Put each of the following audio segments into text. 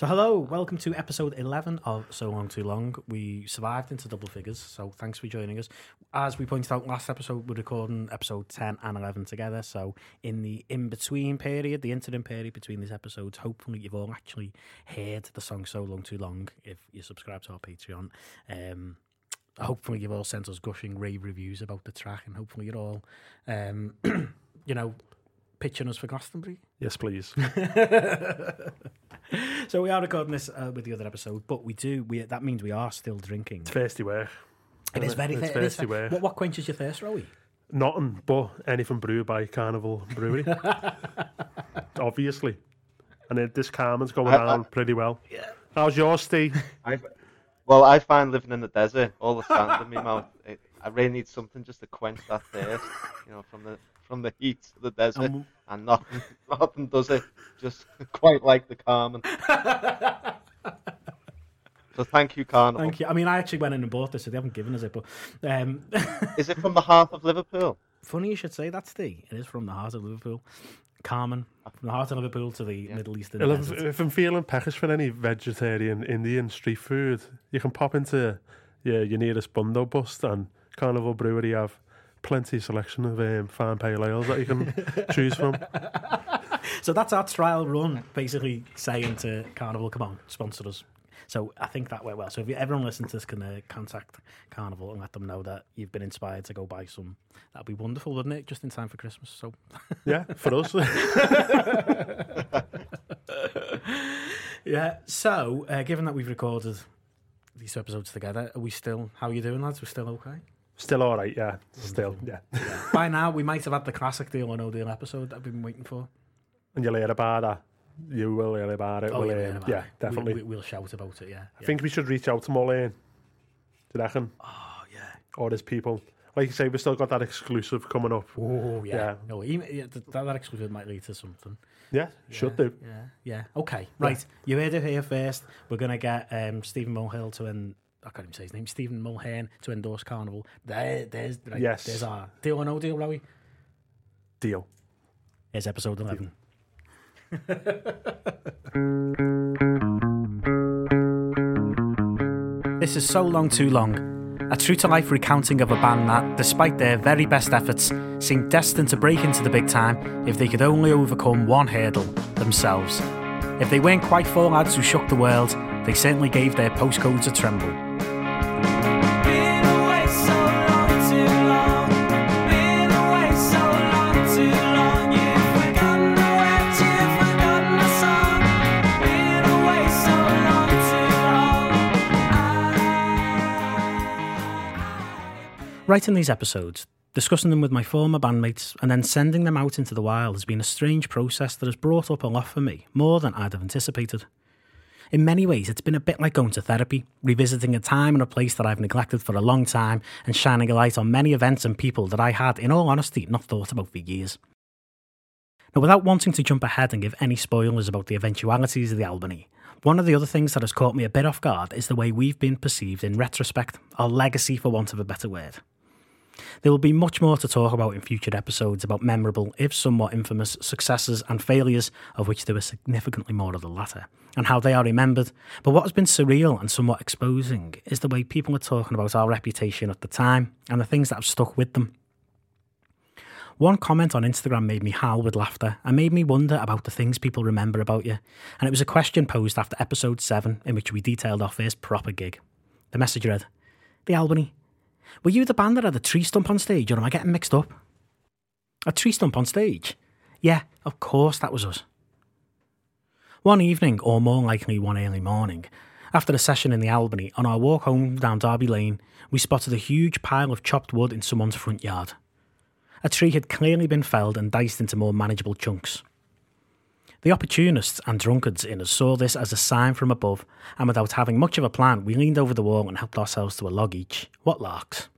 So, hello, welcome to episode 11 of So Long Too Long. We survived into double figures, so thanks for joining us. As we pointed out last episode, we're recording episode 10 and 11 together. So, in the in between period, the interim period between these episodes, hopefully you've all actually heard the song So Long Too Long if you subscribe to our Patreon. Um, hopefully you've all sent us gushing rave reviews about the track, and hopefully you're all, um, you know, pitching us for Glastonbury. Yes, please. so we are recording this uh, with the other episode, but we do. We that means we are still drinking. It's thirsty work. It is very It's it is thirsty very- work. What, what quenches your thirst, Rowie? Nothing but anything brewed by Carnival Brewery. Obviously. And it, this Carmen's going I- I- down pretty well. Yeah. How's yours, Steve? I, well, I find living in the desert, all the sand in my mouth. It, I really need something just to quench that thirst, you know, from the from the heat of the desert, Um, and nothing nothing does it. Just quite like the Carmen. so thank you, Carnival. Thank you. I mean, I actually went in and bought this, so they haven't given us it. But um, Is it from the heart of Liverpool? funny you should say that, Steve. It is from the heart of Liverpool. Carmen, from the heart of Liverpool to the Yeah. Middle Eastern Well, if, desert. if I'm feeling peckish for any vegetarian Indian street food, you can pop into your, your nearest Bundobust and Carnival Brewery have plenty of selection of um, fine pale ales that you can choose from. So that's our trial run, basically saying to Carnival, come on, sponsor us. So I think that went well. So if you, everyone listening to this can uh, contact Carnival and let them know that you've been inspired to go buy some, that'd be wonderful, wouldn't it? Just in time for Christmas. So Yeah, for us. yeah. So uh, given that we've recorded these two episodes together, are we still? How are you doing, lads? We're still okay. Still all right, yeah. Still, yeah. By now, we might have had the classic deal or no deal episode that I've been waiting for. And you'll hear about that. You will hear about it. Oh, We'll, yeah, um, about yeah, it. definitely. We, we, we'll shout about it. Yeah. I think we should reach out to Mulhern. Do you reckon? Oh yeah. Or his people. Like you say, we've still got that exclusive coming up. Oh yeah. Yeah. No, even, yeah, that, that exclusive might lead to something. Yeah, should yeah, do. Yeah, yeah. Okay, right. You heard it here first. We're gonna get um, Stephen Mulhill to en- I can't even say his name. Stephen Mulhern to endorse Carnival. There, there's right, Yes. There's our deal or no deal, Rowie. Deal. Here's episode eleven. This is So Long Too Long, a true to life recounting of a band that, despite their very best efforts, seemed destined to break into the big time if they could only overcome one hurdle themselves. If they weren't quite four lads who shook the world, they certainly gave their postcodes a tremble. Writing these episodes, discussing them with my former bandmates, and then sending them out into the wild has been a strange process that has brought up a lot for me, more than I'd have anticipated. In many ways, it's been a bit like going to therapy, revisiting a time and a place that I've neglected for a long time, and shining a light on many events and people that I had, in all honesty, not thought about for years. Now, without wanting to jump ahead and give any spoilers about the eventualities of the Albany, one of the other things that has caught me a bit off guard is the way we've been perceived in retrospect, our legacy, for want of a better word. There will be much more to talk about in future episodes about memorable, if somewhat infamous, successes and failures, of which there were significantly more of the latter, and how they are remembered. But what has been surreal and somewhat exposing is the way people are talking about our reputation at the time and the things that have stuck with them. One comment on Instagram made me howl with laughter and made me wonder about the things people remember about you. And it was a question posed after episode 7, in which we detailed our first proper gig. The message read The Albany. Were you the band that had a tree stump on stage, or am I getting mixed up? A tree stump on stage? Yeah, of course that was us. One evening, or more likely one early morning, after a session in the Albany, on our walk home down Derby Lane, we spotted a huge pile of chopped wood in someone's front yard. A tree had clearly been felled and diced into more manageable chunks. The opportunists and drunkards in us saw this as a sign from above, and without having much of a plan, we leaned over the wall and helped ourselves to a log each. What larks!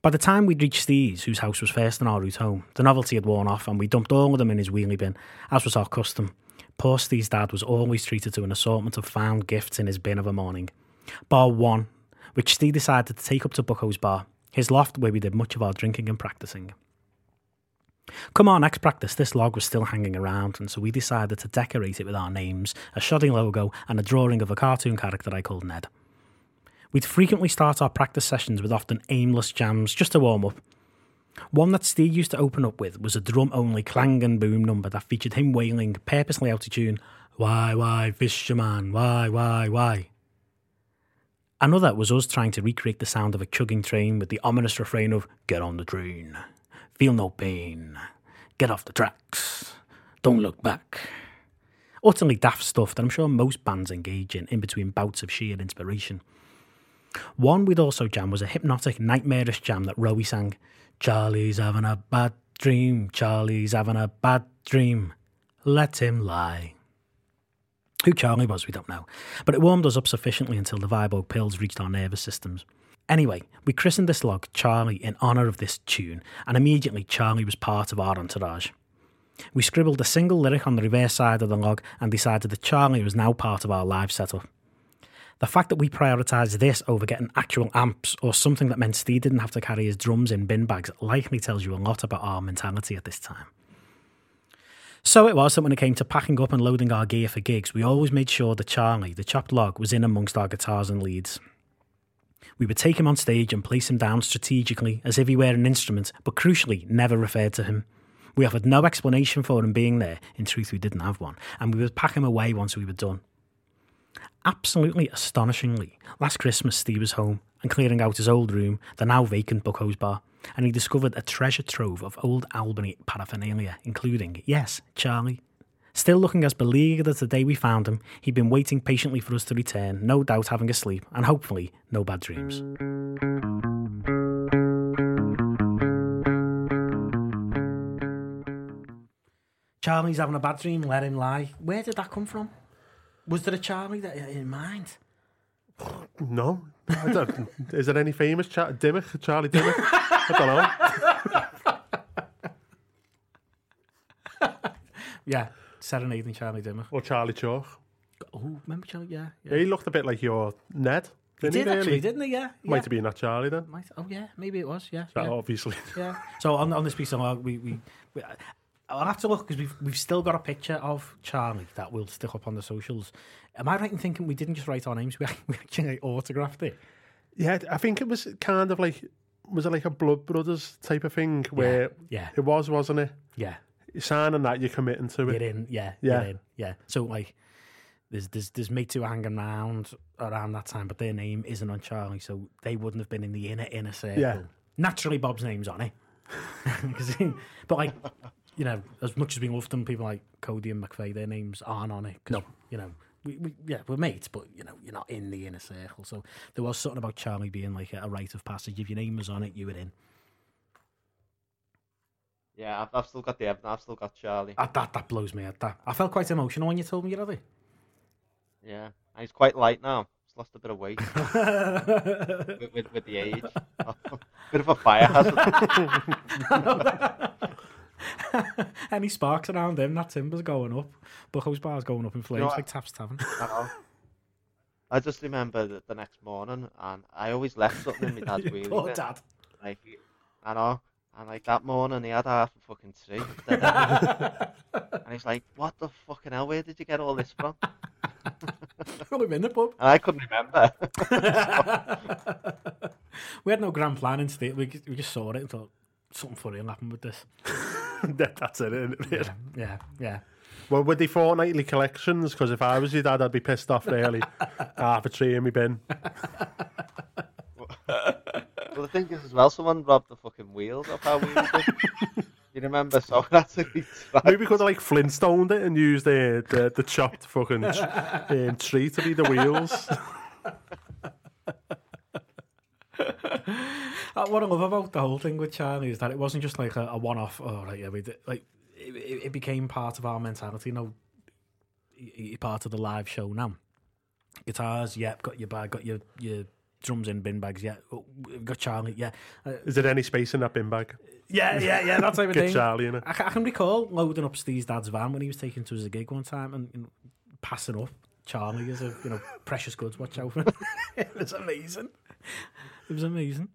By the time we'd reached Steve's, whose house was first on our route home, the novelty had worn off and we dumped all of them in his wheelie bin, as was our custom. Poor Steve's dad was always treated to an assortment of found gifts in his bin of a morning. Bar one, which Steve decided to take up to Bucko's bar, his loft where we did much of our drinking and practicing. Come our next practice, this log was still hanging around, and so we decided to decorate it with our names, a shoddy logo, and a drawing of a cartoon character I called Ned. We'd frequently start our practice sessions with often aimless jams just to warm up. One that Steve used to open up with was a drum only clang and boom number that featured him wailing, purposely out of tune, Why, why, fisherman, why, why, why? Another was us trying to recreate the sound of a chugging train with the ominous refrain of Get on the train, feel no pain, get off the tracks, don't look back. Utterly daft stuff that I'm sure most bands engage in in between bouts of sheer inspiration. One we'd also jam was a hypnotic, nightmarish jam that Rowie sang Charlie's having a bad dream, Charlie's having a bad dream, let him lie. Who Charlie was, we don't know, but it warmed us up sufficiently until the Vibo pills reached our nervous systems. Anyway, we christened this log Charlie in honour of this tune, and immediately Charlie was part of our entourage. We scribbled a single lyric on the reverse side of the log and decided that Charlie was now part of our live setup. The fact that we prioritised this over getting actual amps or something that meant Steve didn't have to carry his drums in bin bags likely tells you a lot about our mentality at this time. So it was that when it came to packing up and loading our gear for gigs, we always made sure that Charlie, the chopped log, was in amongst our guitars and leads. We would take him on stage and place him down strategically as if he were an instrument, but crucially, never referred to him. We offered no explanation for him being there, in truth, we didn't have one, and we would pack him away once we were done. Absolutely astonishingly, last Christmas Steve was home and clearing out his old room, the now vacant Bucko's bar, and he discovered a treasure trove of old Albany paraphernalia, including, yes, Charlie. Still looking as beleaguered as the day we found him, he'd been waiting patiently for us to return, no doubt having a sleep, and hopefully no bad dreams. Charlie's having a bad dream, let him lie. Where did that come from? Was there a Charlie that uh, in mind? No. I don't, is there any famous Char- Dimmock? Charlie Dimmock? I don't know. Yeah, serenading Charlie Dimmock. Or Charlie Chalk. Oh, remember Charlie? Yeah, yeah. He looked a bit like your Ned. He Didn't did really? actually, didn't he? Yeah. yeah. Might have been that Charlie then. Might- Oh yeah, maybe it was. Yeah. Yeah. obviously. Yeah. So on on this piece of art, we we, we I'll have to look because we've we've still got a picture of Charlie that we'll stick up on the socials. Am I right in thinking we didn't just write our names? We we actually autographed it. Yeah, I think it was kind of like was it like a Blood Brothers type of thing where Yeah. it was, wasn't it? Yeah. You're signing that, you're committing to it. in. Yeah. Yeah. In. Yeah. So like. There's, there's there's who are hanging around around that time, but their name isn't on Charlie, so they wouldn't have been in the inner inner circle. Yeah. Naturally, Bob's name's on it, but like you know, as much as we love them, people like Cody and McVeigh, their names aren't on it. 'cause, you know, we, we yeah we're mates, but you know you're not in the inner circle. So there was something about Charlie being like a, a rite of passage. If your name was on it, you were in. Yeah, I've, I've still got the Evan. I've still got Charlie. That that, that blows me. At that I felt quite emotional when you told me you had it. Yeah, and he's quite light now. He's lost a bit of weight with, with, with the age. bit of a fire hazard. Any sparks around him, that timber's going up. Bucko's bar's going up in flames know like? Taps Tavern. I know. I just remember the, the next morning, and I always left something in my dad's wheelie Poor dad. Like, I know. And like that morning, he had half a fucking tree. and he's like, "What the fucking hell? Where did you get all this from?" Well, I'm in the pub. And I couldn't remember. we had no grand plan in state. We, we just saw it and thought something funny will happen with this. That- That's it, isn't it? really? Yeah, yeah. Well, with the fortnightly collections, because if I was your dad, I'd be pissed off really. Half a tree in my bin. Well, the thing is, as well, someone robbed the fucking wheels off our wheel. you remember? So that's a big Maybe we could have like Flintstoned it and used the the, the chopped fucking um, tree to be the wheels. Uh, what I love about the whole thing with Charlie is that it wasn't just like a, a one-off. Oh, right, yeah, we did, like it, it it became part of our mentality. You know, y- y- part of the live show now. Guitars, yep, got your bag, got your your drums in bin bags, yeah. Oh, we've got Charlie, yeah, uh, Is there any space in that bin bag? yeah, yeah, yeah. That type of Get thing. Charlie in it. I, I can recall loading up Steve's dad's van when he was taking to us a gig one time and you know, passing up Charlie as a you know precious goods. Watch out for him. it was amazing. It was amazing.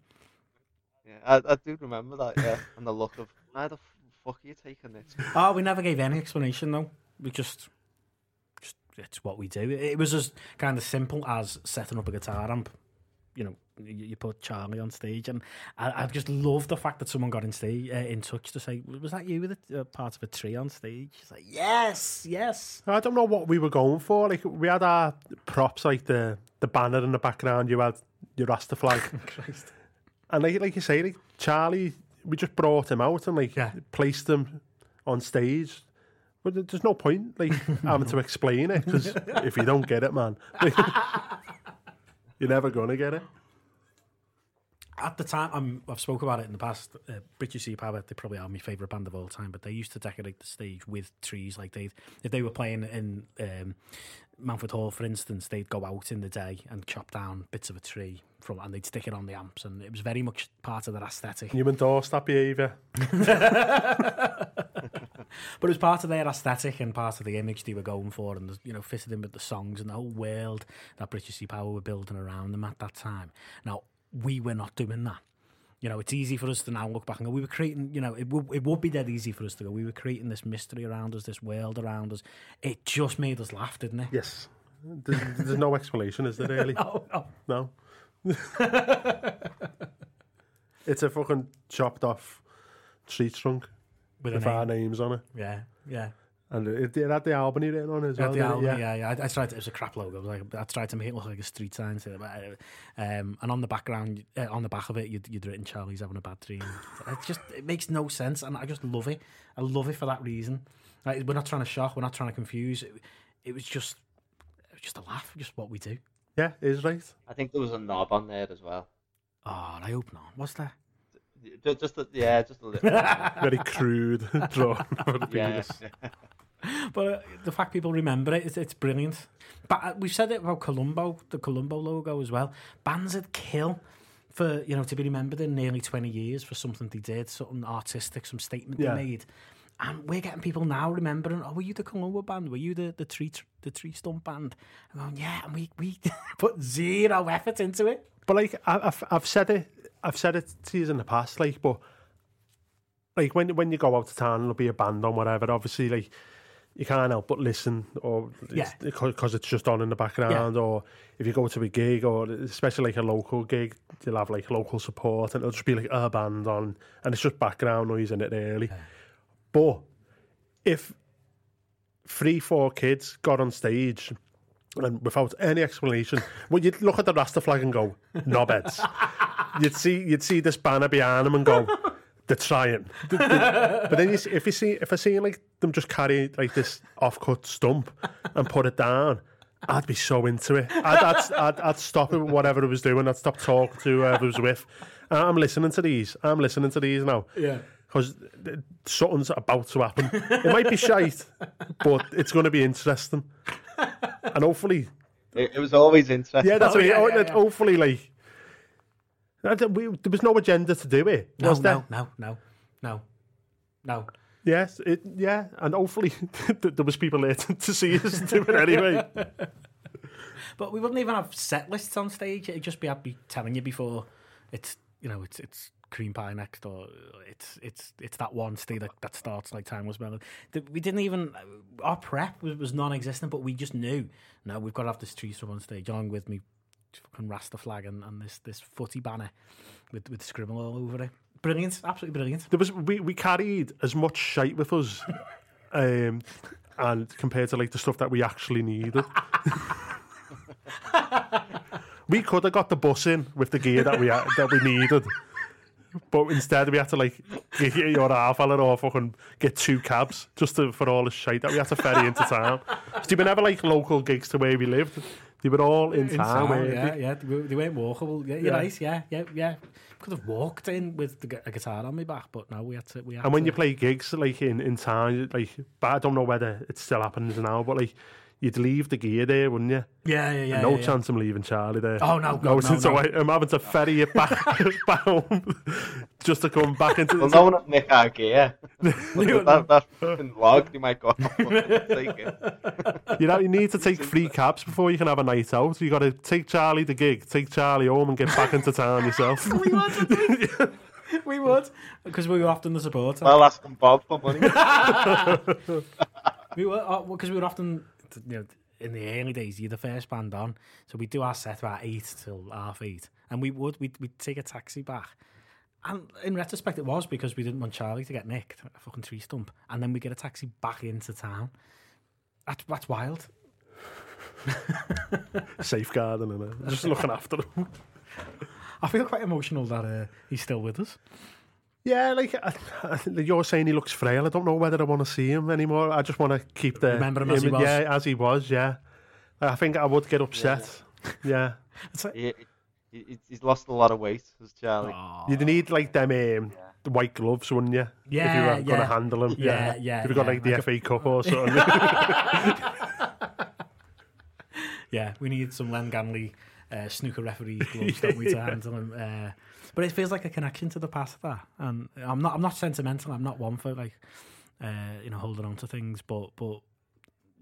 Yeah, I, I do remember that. Yeah, and the look of why the fuck are you taking this? Oh, we never gave any explanation though. We just, just it's what we do. It, it was as kind of simple as setting up a guitar amp. You know, you, you put Charlie on stage, and I, I just love the fact that someone got in stage uh, in touch to say, "Was that you with a uh, part of a tree on stage?" It's like, yes, yes. I don't know what we were going for. Like we had our props, like the the banner in the background. You had your Rasta flag, and like like you say, like Charlie, we just brought him out and like Yeah. placed him on stage. But there's no point like having to explain it because if you don't get it, man, you're never gonna get it. At the time, I'm, I've spoken about it in the past. Uh, British Sea Power, they probably are my favourite band of all time, but they used to decorate the stage with trees. Like they, if they were playing in um, Mountford Hall, for instance, they'd go out in the day and chop down bits of a tree from, and they'd stick it on the amps, and it was very much part of their aesthetic. You endorse that behaviour. But it was part of their aesthetic and part of the image they were going for, and you know, fitted in with the songs and the whole world that British Sea Power were building around them at that time. Now we were not doing that. You know, it's easy for us to now look back and go, we were creating, you know, it would, it would be dead easy for us to go, we were creating this mystery around us, this world around us. It just made us laugh, didn't it? Yes, there's, there's no explanation, is there really? Oh, no. No. it's a fucking chopped off tree trunk With with a our name. names on it. Yeah, yeah. And it, it had the Albany written on it as At well. the didn't it? yeah. yeah, yeah. I, I tried. To, it was a crap logo. It was like I tried to make it look like a street sign. So, uh, um, and on the background, uh, on the back of it, you'd, you'd written "Charlie's having a bad dream." it just it makes no sense, and I just love it. I love it for that reason. Like, we're not trying to shock. We're not trying to confuse. It, it was just, it was just a laugh. Just what we do. Yeah, it is right. I think there was a knob on there as well. Oh, I hope not. What's that? Ju- Just a, yeah, just a little. Very crude drawn for the yeah. penis. But uh, the fact people remember it, it's, it's brilliant. But uh, we've said it about Columbo, the Columbo logo as well. Bands would kill for you know to be remembered in nearly twenty years for something they did, something artistic, some statement Yeah. they made. And we're getting people now remembering, oh, were you the Columbo band? Were you the, the tree the tree stump band? I'm going, yeah, and we, we put zero effort into it. But like I, I've I've said it I've said it to you in the past, like but like when when you go out to town there'll be a band on whatever, obviously like you can't help but listen or Yeah. because it's just on in the background or if you go to a gig or especially like a local gig you'll have like local support and it'll just be like a band on and it's just background noise in it really. But if three four kids got on stage and without any explanation well you'd look at the Rasta flag and go knobheads. You'd see you'd see this banner behind them and go they're trying. But then you see, if you see if I see like them just carry like this off-cut stump and put it down I'd be so into it. I'd, I'd, I'd, I'd stop it whatever I was doing. I'd stop talking to whoever I was with. I'm listening to these. I'm listening to these now. Yeah. because something's about to happen. It might be shite but it's going to be interesting and hopefully It, it was always interesting. yeah that's Oh, what yeah, oh, yeah, yeah. hopefully like I we- there was no agenda to do it No, was there no, no, no, no, no. Yes, it, yeah, and hopefully there was people there to, to see us do it anyway. But we wouldn't even have set lists on stage. It'd just be I'd be telling you before it's you know it's it's cream pie next or it's it's it's that one stay that, that starts like time was mellow. We didn't even our prep was, was non-existent, but we just knew no, we've got to have this tree stump on stage along with me fucking Rasta flag and, and this this footy banner with with scribble all over it. Brilliant, absolutely brilliant. There was we, we carried as much shite with us, um, and compared to like the stuff that we actually needed. we could have got the bus in with the gear that we that we needed. But instead, we had to like get your half hour or fucking get two cabs just to, for all the shit that we had to ferry into town. 'Cause they were never like local gigs to where we lived. They were all in, In town. town, yeah, they? yeah, they weren't walkable. Yeah, you're Yeah. right. Yeah, yeah, yeah. Could have walked in with the, a guitar on my back, but no, we had to. We had And when to, you play gigs like in, in town, like but I don't know whether it still happens now, but like you'd leave the gear there, wouldn't you? yeah, yeah, yeah, no yeah, yeah. chance I'm leaving Charlie there. Oh, no, no, God, no, since no. I, am having to ferry it back back home just to come back into. Well, no one will nick our gear. that, that fucking log, You might go. off take it. you know, you need to take three cabs before you can have a night out. You got to take Charlie the gig, take Charlie home, and get back into town yourself. we would We would, because we were often the supporter. Well, ask them Bob for money. we were uh, because we were often you know in the early days you're the first band on, so we do our set about eight till half eight, and we would we'd, we'd take a taxi back. And in retrospect, it was because we didn't want Charlie to get nicked, a fucking tree stump, and then we get a taxi back into town. That's that's wild. Safeguarding and just looking after him. I feel quite emotional that uh, he's still with us. Yeah, like I, I, you're saying he looks frail. I don't know whether I want to see him anymore. I just want to keep the Remember him as he was. Yeah, as he was. Yeah, I think I would get upset. Yeah, It's like, he, he, he's lost a lot of weight, as Charlie. Aw. you'd need like them um, the white gloves, wouldn't you? if you Yeah, going to yeah. handle him. Yeah, yeah, If you got yeah. like the Like a- FA Cup or something. Yeah, we need some Len Ganley uh, snooker referees gloves, don't we, to handle them. Uh, but it feels like a connection to the past. That, and I'm not. I'm not sentimental. I'm not one for like, uh, you know, holding on to things. But but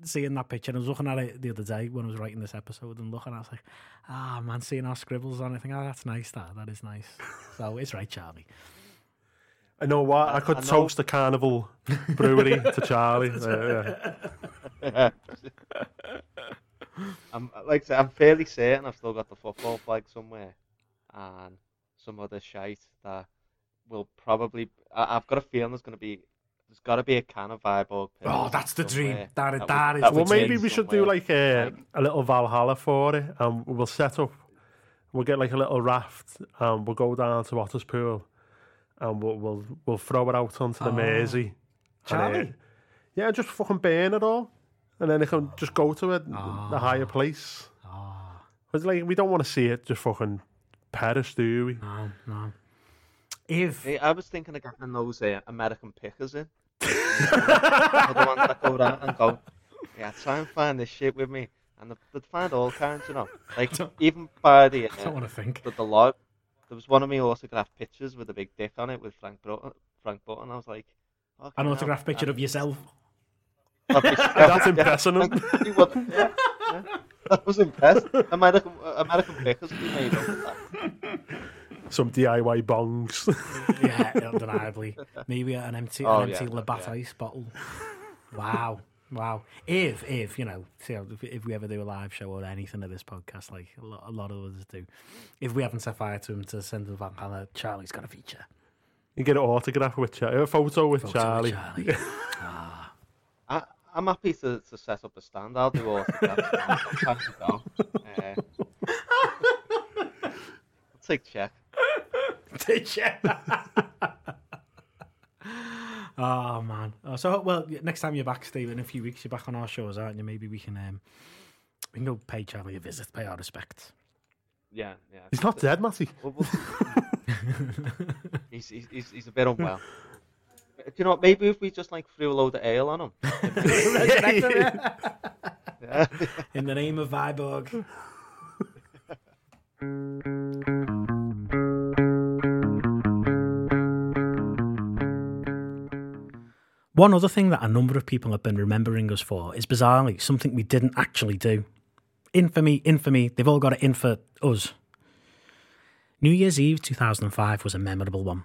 seeing that picture, I was looking at it the other day when I was writing this episode, and looking, I was like, ah, man, seeing our scribbles on, it, I think, oh, that's nice. That that is nice. so it's right, Charlie. I know what I could I toast the Carnival Brewery to Charlie. Uh, yeah. I'm like I say, I'm fairly certain I've still got the football flag somewhere, and some other shite that will probably. I, I've got a feeling there's going to be. There's got to be a can of Viborg. Oh, that's the dream. somewhere That is- would- that is would the Well, maybe we should do like a, Like- a little Valhalla for it, and we'll set up. We'll get like a little raft, and we'll go down to Otterspool, and we'll we'll, we'll throw it out onto the Oh. Mersey. And, uh, Charlie. yeah, just fucking burn it all, and then they can just go to a, Ah. a higher place. Oh, Because like we don't want to see it just fucking perish, do we? no, no. If Hey, I was thinking of getting those uh, American pickers in. the ones that go down and go, yeah, try and find this shit with me. And they- they'd find all kinds, you know. Like, even by the, I don't uh, want to think. the, the log, there was one of me autographed pictures with a big dick on it with Frank Button. Frank Button. I was like, An "Fucking autographed picture of yourself. That's impressing him. Yeah, yeah. That was impressed. American, American pickers be made up of that. Some DIY bongs. yeah, undeniably. Maybe an empty, Oh, an empty yeah, Labatt yeah. ice bottle. Wow, wow. If, if you know, if, if we ever do a live show or anything of this podcast, like a lot, a lot of us do, if we haven't set fire to him to send him back on Charlie's got a feature. you get an autograph with Charlie, a photo with Photo with Charlie. Charlie. Ah. I, I'm happy to, to set up a stand. I'll do autographs. Time to go. Uh, I'll take check. Did you? oh man. Oh, so well, next time you're back, Steve, in a few weeks, you're back on our shows, aren't you? Maybe we can um, we can go pay Charlie a visit, pay our respects. Yeah, yeah. He's not dead, Matty. Well, well- he's, he's, he's, he's a bit unwell. Do you know what? Maybe if we just like threw a load of ale on him. Yeah. In the name of Viborg. One other thing that a number of people have been remembering us for is bizarrely something we didn't actually do. Infamy, infamy, they've all got it in for us. New Year's Eve 2005 was a memorable one.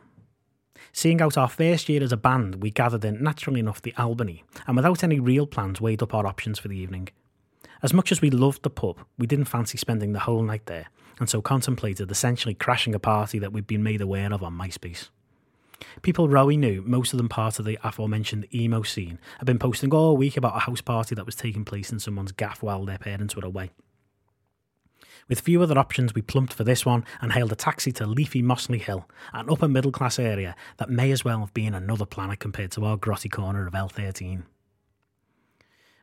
Seeing out our first year as a band, we gathered in, naturally enough, the Albany, and without any real plans, weighed up our options for the evening. As much as we loved the pub, we didn't fancy spending the whole night there, and so contemplated essentially crashing a party that we'd been made aware of on MySpace. People Rowie knew, most of them part of the aforementioned emo scene, had been posting all week about a house party that was taking place in someone's gaff while their parents were away. With few other options, we plumped for this one and hailed a taxi to leafy Mossley Hill, an upper middle class area that may as well have been another planet compared to our grotty corner of L13.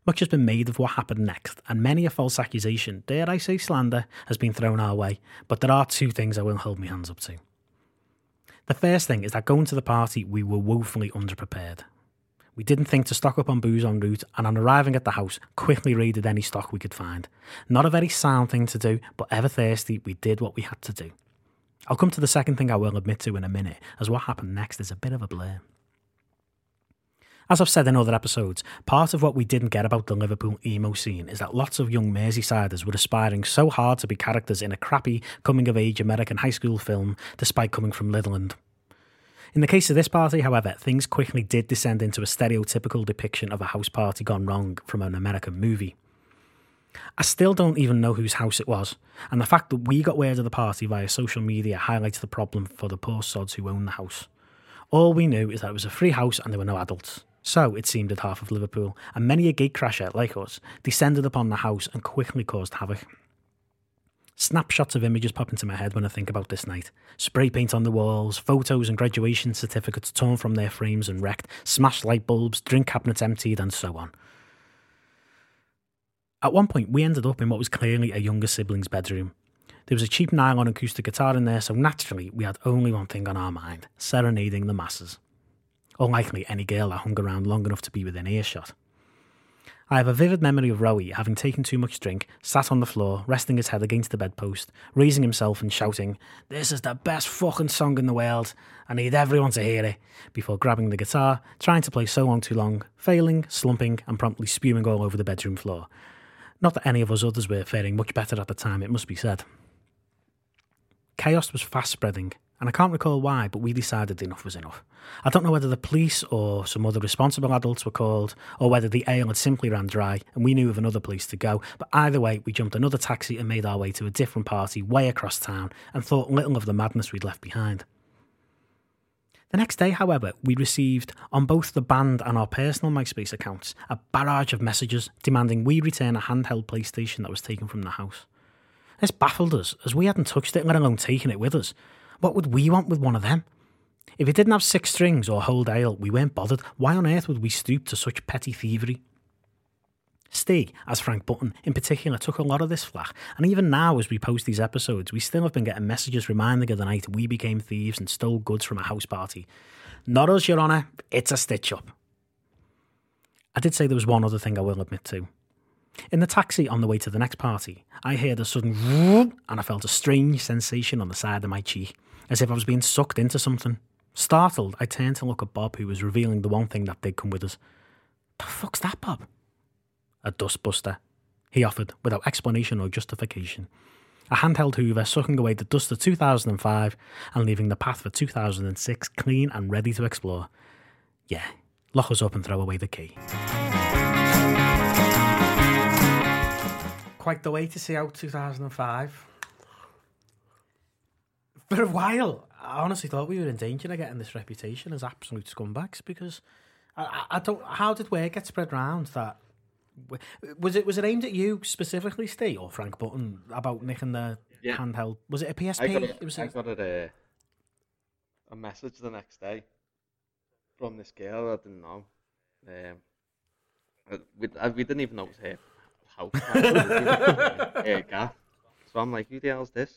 Much has been made of what happened next, and many a false accusation, dare I say slander, has been thrown our way, but there are two things I will hold my hands up to. The first thing is that going to the party, we were woefully underprepared. We didn't think to stock up on booze en route, and on arriving at the house, quickly raided any stock we could find. Not a very sound thing to do, but ever thirsty, we did what we had to do. I'll come to the second thing I will admit to in a minute, as what happened next is a bit of a blur. As I've said in other episodes, part of what we didn't get about the Liverpool emo scene is that lots of young Merseysiders were aspiring so hard to be characters in a crappy coming of age American high school film despite coming from Litherland. In the case of this party, however, things quickly did descend into a stereotypical depiction of a house party gone wrong from an American movie. I still don't even know whose house it was, and the fact that we got word of the party via social media highlights the problem for the poor sods who own the house. All we knew is that it was a free house and there were no adults. So it seemed at half of Liverpool, and many a gate crasher like us descended upon the house and quickly caused havoc. Snapshots of images pop into my head when I think about this night. Spray paint on the walls, photos and graduation certificates torn from their frames and wrecked, smashed light bulbs, drink cabinets emptied, and so on. At one point, we ended up in what was clearly a younger sibling's bedroom. There was a cheap nylon acoustic guitar in there, so naturally, we had only one thing on our mind serenading the masses. Unlikely any girl that hung around long enough to be within earshot. I have a vivid memory of Rowie having taken too much drink, sat on the floor, resting his head against the bedpost, raising himself and shouting, This is the best fucking song in the world. I need everyone to hear it. Before grabbing the guitar, trying to play so long too long, failing, slumping, and promptly spewing all over the bedroom floor. Not that any of us others were faring much better at the time, it must be said. Chaos was fast spreading, and I can't recall why, but we decided enough was enough. I don't know whether the police or some other responsible adults were called, or whether the ale had simply ran dry and we knew of another place to go, but either way, we jumped another taxi and made our way to a different party way across town and thought little of the madness we'd left behind. The next day, however, we received, on both the band and our personal MySpace accounts, a barrage of messages demanding we return a handheld PlayStation that was taken from the house. This baffled us, as we hadn't touched it, let alone taken it with us. What would we want with one of them? If it didn't have six strings or hold ale, we weren't bothered. Why on earth would we stoop to such petty thievery? Steve, as Frank Button in particular, took a lot of this flack, and even now, as we post these episodes, we still have been getting messages reminding of the night we became thieves and stole goods from a house party. Not us, Your Honour, it's a stitch up. I did say there was one other thing I will admit to. In the taxi on the way to the next party, I heard a sudden and I felt a strange sensation on the side of my cheek, as if I was being sucked into something. Startled, I turned to look at Bob, who was revealing the one thing that did come with us. The fuck's that, Bob? A dustbuster, he offered, without explanation or justification. A handheld hoover sucking away the dust of 2005 and leaving the path for 2006 clean and ready to explore. Yeah, lock us up and throw away the key. Quite the way to see out 2005. For a while, I honestly thought we were in danger of getting this reputation as absolute scumbags because I, I don't. How did word get spread round that? Was it was it aimed at you specifically, Steve, or Frank Button about nicking the Yeah. handheld? Was it a PSP? I got, it was a, a- I got a, a message the next day from this girl I didn't know. Um, uh, we, uh, we didn't even know it was her house. party, we didn't know her gaff. So I'm like, who the hell's this?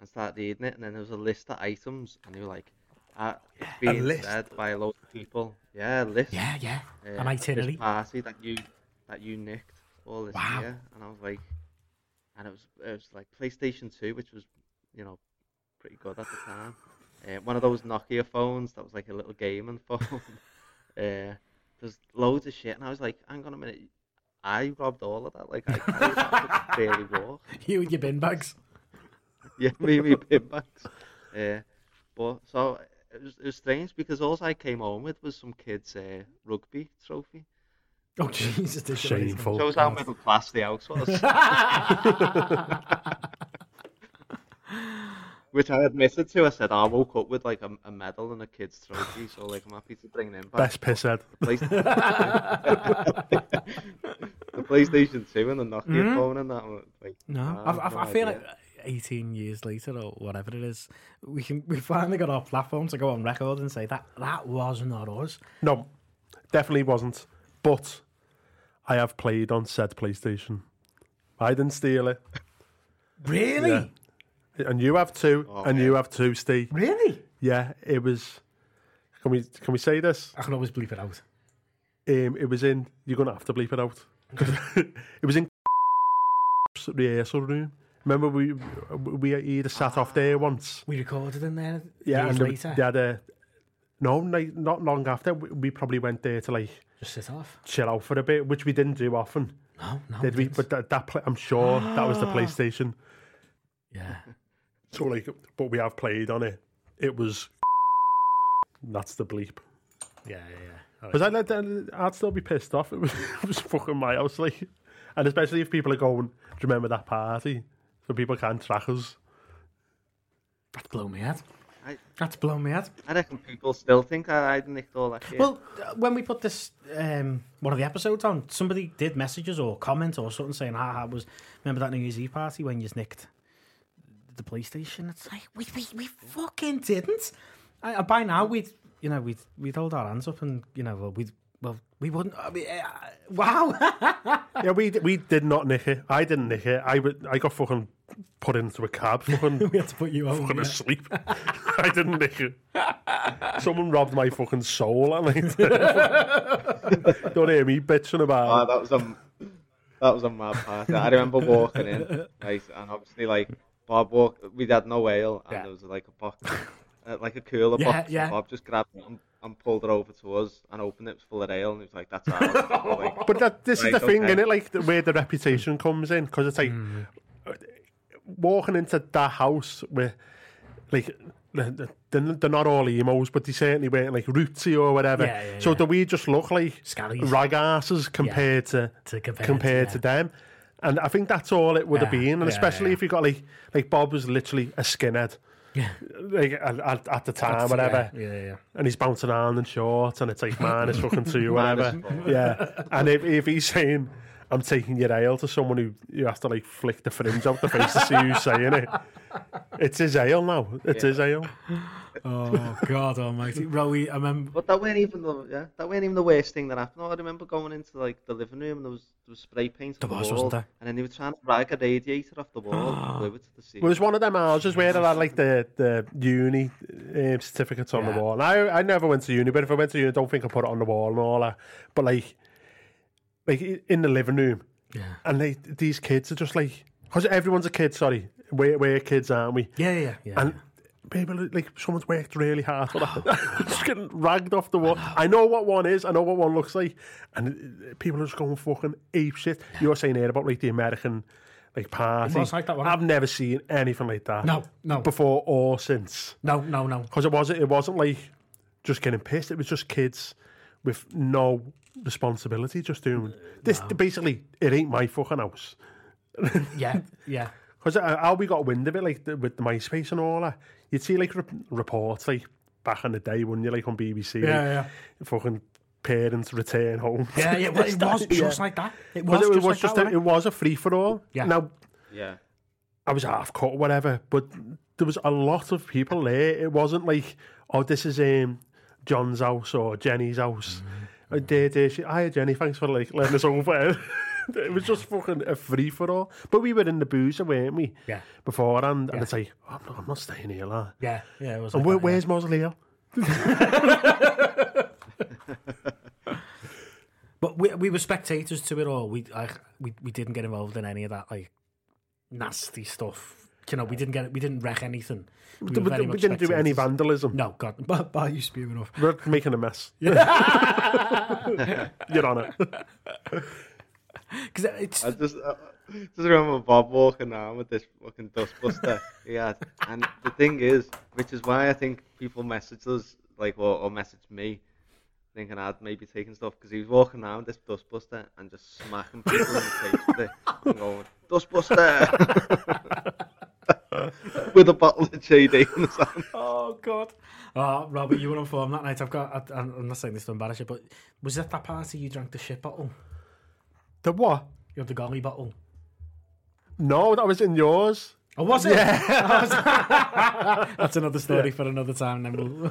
And started reading it, and then there was a list of items, and they were like, uh, it's being list? said by a lot of people. Yeah, list. yeah, yeah, uh, an itinerary. This party that you that you nicked all this Wow. year, and I was like, and it was it was like PlayStation Two, which was you know pretty good at the time. Uh, one of those Nokia phones that was like a little gaming phone. uh, there's loads of shit, and I was like, hang on a minute, I robbed all of that. Like I I barely walk. You and your bin bags. Yeah, me, me pin bags. Uh, but so it was, it was strange because all I came home with was some kid's uh, rugby trophy. Oh Jesus! this is. Shameful. Shows how middle class the house was. Which I admitted to. I said I woke up with like a, a medal and a kid's trophy, so like I'm happy to bring them back. Best piss head. The PlayStation, the PlayStation 2 and the Nokia Mhm. phone and that. Like, No, I I, have I, I feel idea. like 18 years later or whatever it is, we can we finally got our platform to go on record and say that that was not us. No, definitely wasn't. But I have played on said PlayStation. I didn't steal it. Really? Yeah. And you have two, Oh, and you have two, Steve. Really? Yeah, it was. Can we can we say this? I can always bleep it out. Um, it was in. You're gonna have to bleep it out. it was in rehearsal room. Remember we we either sat off there once. We recorded in there Yeah, years and later. they had a. No, not long after. We probably went there to like Just sit off. chill out for a bit, which we didn't do often. No, no. Did we? didn't. But that, that I'm sure that was the ah. PlayStation. yeah. So like, but we have played on it. It was that's the bleep. Yeah, yeah, yeah. Because I'd, I'd still be pissed off. It was, it was fucking my house, like. And especially if people are going, do you remember that party? So people can't track us. That's blown me out. I- That's blown me out. I reckon people still think I, I nicked all that shit. Well, uh, when we put this um, one of the episodes on, somebody did messages or comment or something saying, "Ah, I was remember that New Year's Eve party when you just nicked the PlayStation." It's like we we, we fucking didn't. I, I- by now we'd you know we'd we'd hold our hands up and you know well, we'd well we wouldn't. I mean, uh, wow. Yeah, we we did not nick it. I didn't nick it. I, would- I got fucking put into a cab, fucking, we had to put you fucking on. Yeah. asleep. I didn't nick it. Someone robbed my fucking soul. I mean, don't hear me bitching about. that was a that was a mad party. I remember walking in, right, and obviously like Bob walked. We had no ale, and Yeah. there was like a box, uh, like a cooler Yeah, box. yeah. Bob just grabbed it and, and pulled it over to us and opened it. It was full of ale, and he was like, "That's ours." Like, But that, this Right, is the thing, okay. it? Like the, where the reputation comes in, because it's like Hmm. Walking into that house with like, they're, not all emos, but they certainly weren't like rootsy or whatever. Yeah, yeah, so yeah. do we just look like Scallies. rag asses compared to To compare compared to, to them? And I think that's all it would have been, and especially if you got like like Bob was literally a skinhead, Yeah. like at, at, the time, That's- whatever Yeah, yeah, yeah. and he's bouncing around and short, and it's like minus fucking two, whatever. Yeah, and if, if he's saying, "I'm taking your ale" to someone who you have to like flick the fringe out the face to see who's saying it, it's his ale now. It's his ale. Oh God Almighty, Rowie! I remember. But that weren't even the yeah, that weren't even the worst thing that happened. I remember going into like the living room and there was there was spray paint There on was, the wasn't wall, there? and then they were trying to drag a radiator off the wall and glue it to the ceiling. Well, there's one of them houses where they had like the the uni um, certificates on Yeah. the wall. And I I never went to uni, but if I went to uni, I don't think I put it on the wall and all that. But like, like in the living room, Yeah, and they these kids are just like, because everyone's a kid. Sorry, we're we're kids, aren't we? yeah, yeah, yeah. And people like someone's worked really hard for that. just getting ragged off the wall. I know what one is. I know what one looks like, and uh, people are just going fucking ape shit. You're saying here about like the American like party. like that? I've never seen anything like that. No, no. before or since. no, no, no. Because it wasn't. It wasn't like just getting pissed. It was just kids with no responsibility, just doing this. Basically, it ain't my fucking house. Yeah, yeah. Because how we got wind of it, like with the MySpace and all that, you'd see like re- reports like back in the day, wouldn't you, like on BBC, Yeah, like, yeah. fucking parents return home. Yeah, yeah, well, it was Yeah. just like that. It was, Because it just, was like just that, a, wasn't it was a free for all. Yeah. Now yeah, I was half cut, or whatever, but there was a lot of people there. It wasn't like, oh, this is um, John's house or Jenny's house. Mm-hmm. Uh, There, there, she, hi Jenny, thanks for like letting us over. it was just fucking a free for all. But we were in the boozer, weren't we? Yeah. Beforehand, and Yeah. it's like, oh, I'm, not, I'm not staying here, lad. Yeah, yeah. It was. And Like where, that, yeah. where's Mausoleo? But we we were spectators to it all. We like we we didn't get involved in any of that like nasty stuff. You know, we didn't get we didn't wreck anything. We, We, were very we much didn't do any vandalism. No, God, but by you spewing off. We're making a mess. You're on it. Because it's I just uh, just remember Bob walking around with this fucking dustbuster he had, and the thing is, which is why I think people message us like or, or message me. Thinking I'd maybe taken stuff because he was walking around with this dustbuster and just smacking people in the face with it and going, Dustbuster! with a bottle of JD in his hand. oh God. Oh, Robert, you were on form that night. I've got. I, I'm not saying this to embarrass you, but was it that party you drank the shit bottle? The what? You had the golly bottle. No, that was in yours. Oh, was it? Yeah. That's another story for another time. Then we'll.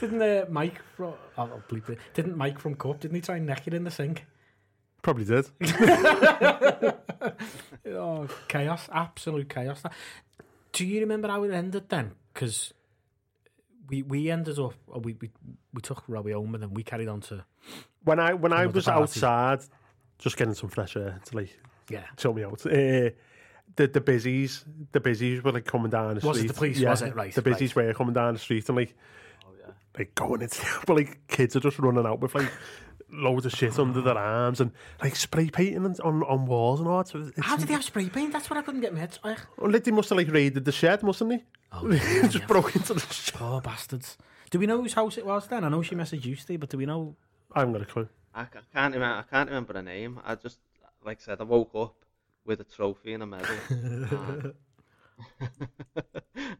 didn't uh, Mike from? Oh, I'll bleep it. Didn't Mike from Cup? Didn't he try and neck it in the sink? Probably did. Oh, chaos! Absolute chaos. Do you remember how it ended then? Because we we ended up. We we we took Robbie home and then we carried on to when I when I was party. outside, just getting some fresh air to like yeah. chill me out. Uh, the the busies, the busies were like coming down the street. Was it street. the police, was it? Right, The busies were coming down the street and like, like going into, but like kids are just running out with like loads of shit under their arms and like spray painting on on, on walls and all. So it's, How did they have spray paint? That's what I couldn't get my head. Like, Well, they must have like raided the shed, mustn't they? Oh, just yeah. broke into the shop. Poor bastards. Do we know whose house it was then? I know she messaged you, Steve, but do we know? I haven't got a clue. I, ca- can't remember. I can't remember the name. I just, like I said, I woke up with a trophy and a medal, and,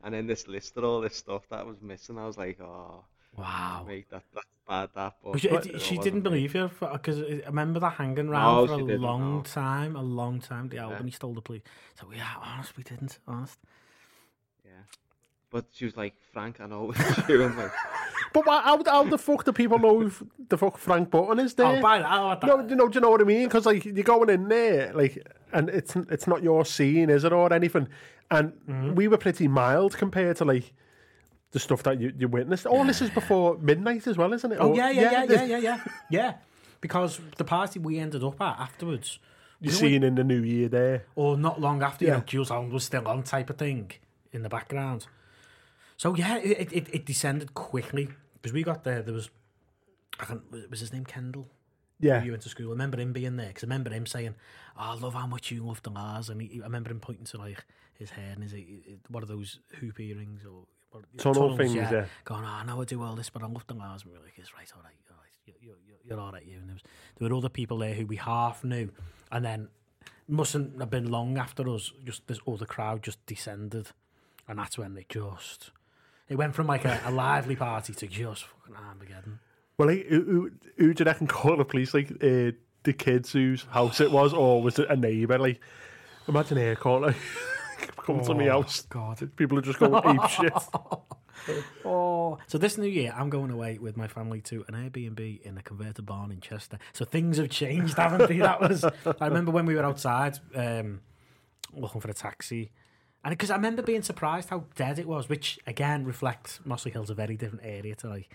and then this list of all this stuff that was missing. I was like, oh, Wow. mate, that that's bad. That, but But she, it she wasn't didn't me. believe you because I remember that hanging around No, for a long no. time, a long time. The Albany stole the police. So yeah, honest, we didn't. Honest. Yeah, but she was like, Frank, I know it's you. I'm like, But how, how the fuck do people know who the fuck Frank Button is there? Oh, by the oh, that, No, you know, do you know what I mean? Because like you're going in there, like, and it's it's not your scene, is it, or anything? And Mm-hmm. we were pretty mild compared to like the stuff that you, you witnessed. Oh, All this is before midnight as well, isn't it? Oh, oh Or- yeah, yeah, yeah, yeah, yeah, yeah, yeah. Because the party we ended up at afterwards, You're seeing in the new year there. or not long after, you Yeah. know, Jools Holland was still on, type of thing, in the background. So yeah, it it, it descended quickly because we got there. There was, I can't, was his name Kendall? Yeah, you went to school. I remember him being there because I remember him saying, oh, "I love how much you love the La's," and he, I remember him pointing to like his hair and his what are those hoop earrings or Tunnel things, yeah. Going, oh, I know I do all this, but I love the La's. And we were like, "It's right, all right, all right, you, you, you, you're all right, you." And there was there were other people there who we half knew, and then mustn't have been long after us. Just this other crowd just descended, and that's when they just. It went from like a, a lively party to just fucking Armageddon. Well, like, who, who, who do you reckon call the police? Like uh, the kids whose house it was, or was it a neighbour? Like, imagine here calling, come to me Oh, house. God. People are just going ape shit. Oh, so this new year, I'm going away with my family to an Airbnb in a converted barn in Chester. So things have changed, haven't they? That was. I remember when we were outside um, looking for a taxi, and because I remember being surprised how dead it was, which again reflects Mossley Hill's a very different area to like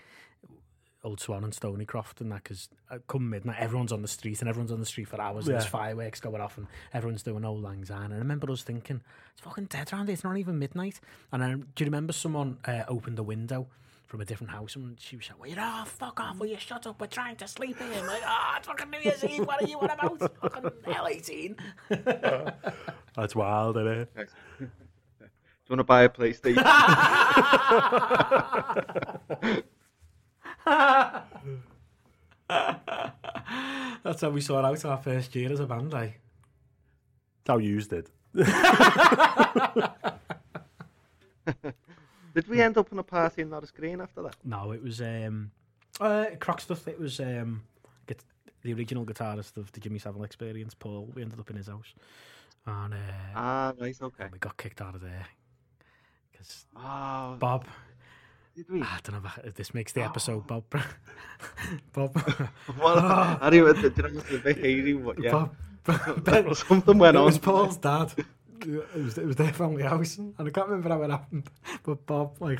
Old Swan and Stoneycroft and that. Because come midnight, everyone's on the street and everyone's on the street for hours. And there's fireworks going off and everyone's doing auld lang syne. And I remember us thinking, it's fucking dead around here. It's not even midnight. And then, do you remember someone uh, opened the window from a different house and she was like, well, you know, fuck off, will you shut up? We're trying to sleep here. I'm like, oh, it's fucking New Year's Eve. What are you on about? fucking L18. That's wild, isn't it? do you want to buy a PlayStation? That's how we saw out our first year as a band, eh? How you it. Did we end up in a party and not a screen after that? No, it was um, uh, Crockstuff. It was um, get, the original guitarist of the Jimmy Savile Experience, Paul. We ended up in his house, and uh, Ah, right, okay. we got kicked out of there because Oh, Bob. Did we? I don't know if this makes the episode, Bob. Bob. Well, I don't even, know a bit hazy? What, yeah. Bob. Ben, Something went it on. was Paul's dad. It was, it was their family house, and I can't remember how it happened. But Bob, like,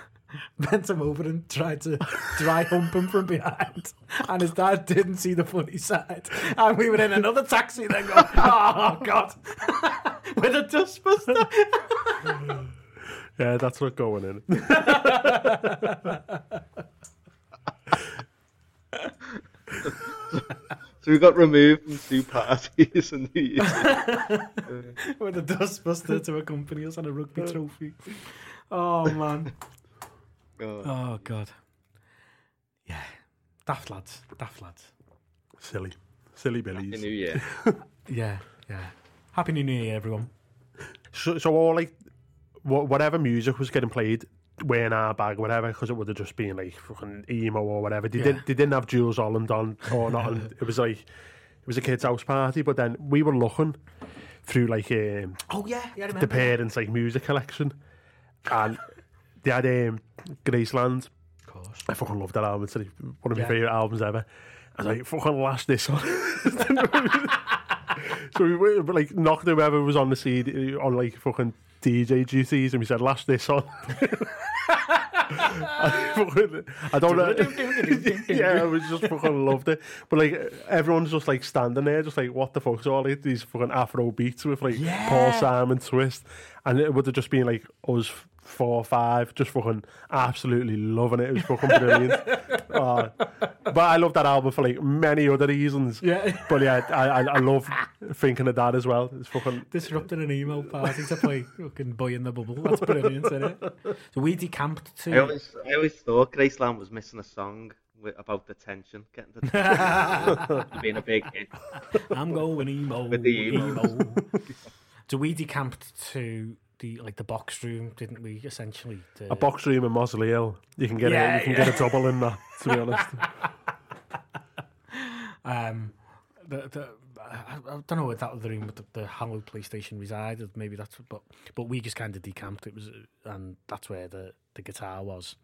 bent him over and tried to dry hump him from behind, and his dad didn't see the funny side. And we were in another taxi, then going, "Oh God!" with a dustbuster. Yeah, that's not going in. So we got removed from two parties and New Year's. with a dustbuster to accompany us and a rugby trophy. Oh man. God. Oh God. Yeah. Daft lads. Daft lads. Silly. Silly Happy billies. New Year. Yeah. Yeah. Happy New Year, everyone. So, so all like wha- whatever music was getting played were in our bag, whatever, because it would have just been like fucking emo or whatever. They Yeah. didn't. They didn't have Jools Holland on or not. and it was like it was a kids' house party. But then we were looking through like um, Oh yeah, yeah. The parents' like music collection, and they had um, Graceland. Of course. I fucking love that album. It's like one of my Yeah. favourite albums ever. I was like, fucking lash this on. so we were, like knocked whoever was on the CD on like fucking DJ duties and we said, lash this on. I, don't know. yeah, I was just fucking loved it. But like everyone's just like standing there, just like what the fuck's all like, these fucking Afro beats with like Yeah. Paul Simon and twist, and it would have just been like us four or five, just fucking absolutely loving it. It was fucking brilliant. oh, but I love that album for like many other reasons. Yeah. But yeah, I, I, I love thinking of that as well. It's fucking Disrupting an emo party to play fucking Boy in the Bubble. That's brilliant, isn't it? So we decamped I to. always, I always thought Graceland was missing a song about the tension, getting the tension, being a big hit. I'm going emo. With the emo. so we decamped to the like the box room, didn't we? Essentially, to, a box room in Mossley Hill. You can get Yeah, a, you can yeah. get a double in that. To be honest, Um, the, the, I, I don't know where that other room with the, the hallowed PlayStation resided. Maybe that's but but we just kind of decamped. It was and that's where the the guitar was.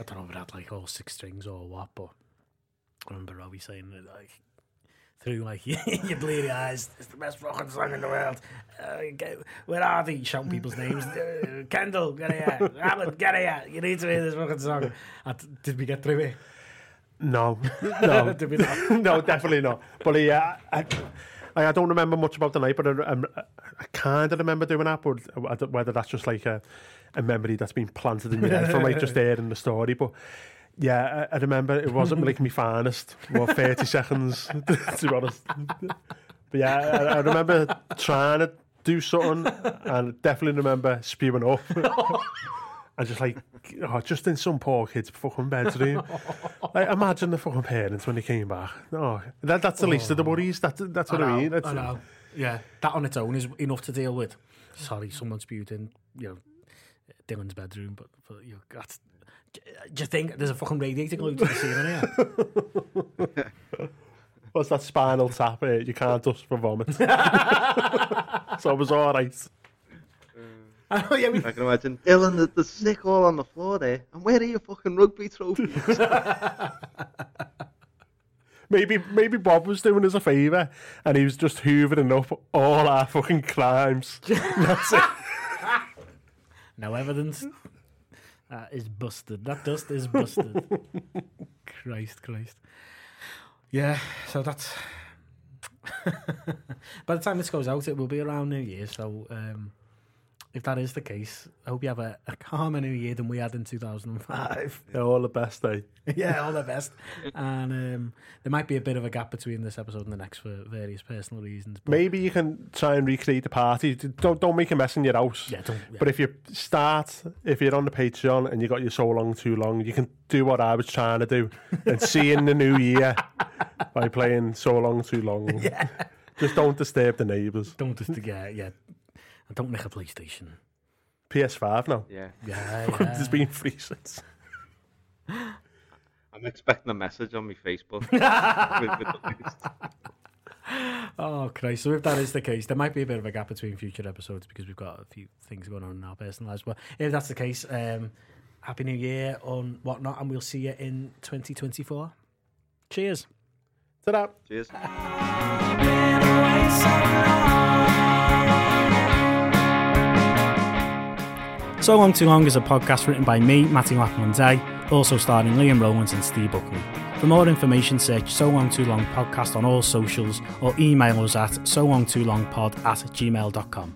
I don't know if it had like all six strings or what, but I remember Robbie saying it like through like your bleary eyes. It's the best fucking song in the world. Uh, get, where are they? Shouting people's names. Uh, Kendall, get here. Alan, get here. You need to hear this song. And did we get through it? no, no, Did we not? no, definitely not. But yeah, I, I, I don't remember much about the night, but I, I, I kind of remember doing that. But whether that's just like a, a memory that's been planted in your head from like just hearing the story, but. Yeah, I, I remember it wasn't like my finest, well, 30 seconds, to be honest. But yeah, I, I remember trying to do something and definitely remember spewing up. and just like, oh, just in some poor kid's fucking bedroom. like, imagine the fucking parents when they came back. Oh, that, that's the least of the oh. worries. That, that's what I, know, mean. That's, I know. Yeah, that on its own is enough to deal with. Sorry, someone spewed in, you know, Dylan's bedroom, but, but you know, that's. Do you think there's a fucking radiator glued to the ceiling here? What's that spinal tap? Uh, you can't dust for vomit. so it was all right. oh yeah, we, I can imagine Dylan, the, the sick all on the floor there. And where are your fucking rugby trophies? Maybe maybe Bob was doing us a favour and he was just hoovering up all our fucking crimes. That's it. no evidence. That is busted. That dust is busted. Christ, Christ. Yeah, so that's. By the time this goes out, it will be around New Year. So, um, if that is the case, I hope you have a, a calmer New Year than we had in 2005. Yeah, all the best, eh? yeah, all the best. And um, there might be a bit of a gap between this episode and the next for various personal reasons. But Maybe you can try and recreate the party. Don't don't make a mess in your house. yeah, don't. Yeah. But if you start, if you're on the Patreon and you got your so long too long, you can do what I was trying to do and see in the new year by playing so long too long. yeah. Just don't disturb the neighbours. don't disturb. yeah, yeah. And don't nick a PlayStation. PS5 now. yeah. Yeah, There's yeah. been free since. I'm expecting a message on my Facebook. with, with the list. Oh Christ! So if that is the case, there might be a bit of a gap between future episodes because we've got a few things going on in our personal lives. But if that's the case, um, happy New Year on whatnot, and we'll see you in 2024. Cheers. Ta-da. Cheers. So long. Too Long is a podcast written by me, Matty Lackman Day, also starring Liam Rowlands and Steve Buckley. For more information, search So Long Too Long podcast on all socials or email us at so long too long pod at gmail.com.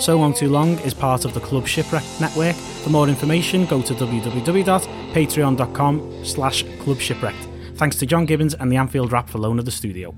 So Long Too Long is part of the Club Shipwreck Network. For more information, go to www.patreon.com slash club shipwrecked. Thanks to John Gibbons and the Anfield Rap for loan of the studio.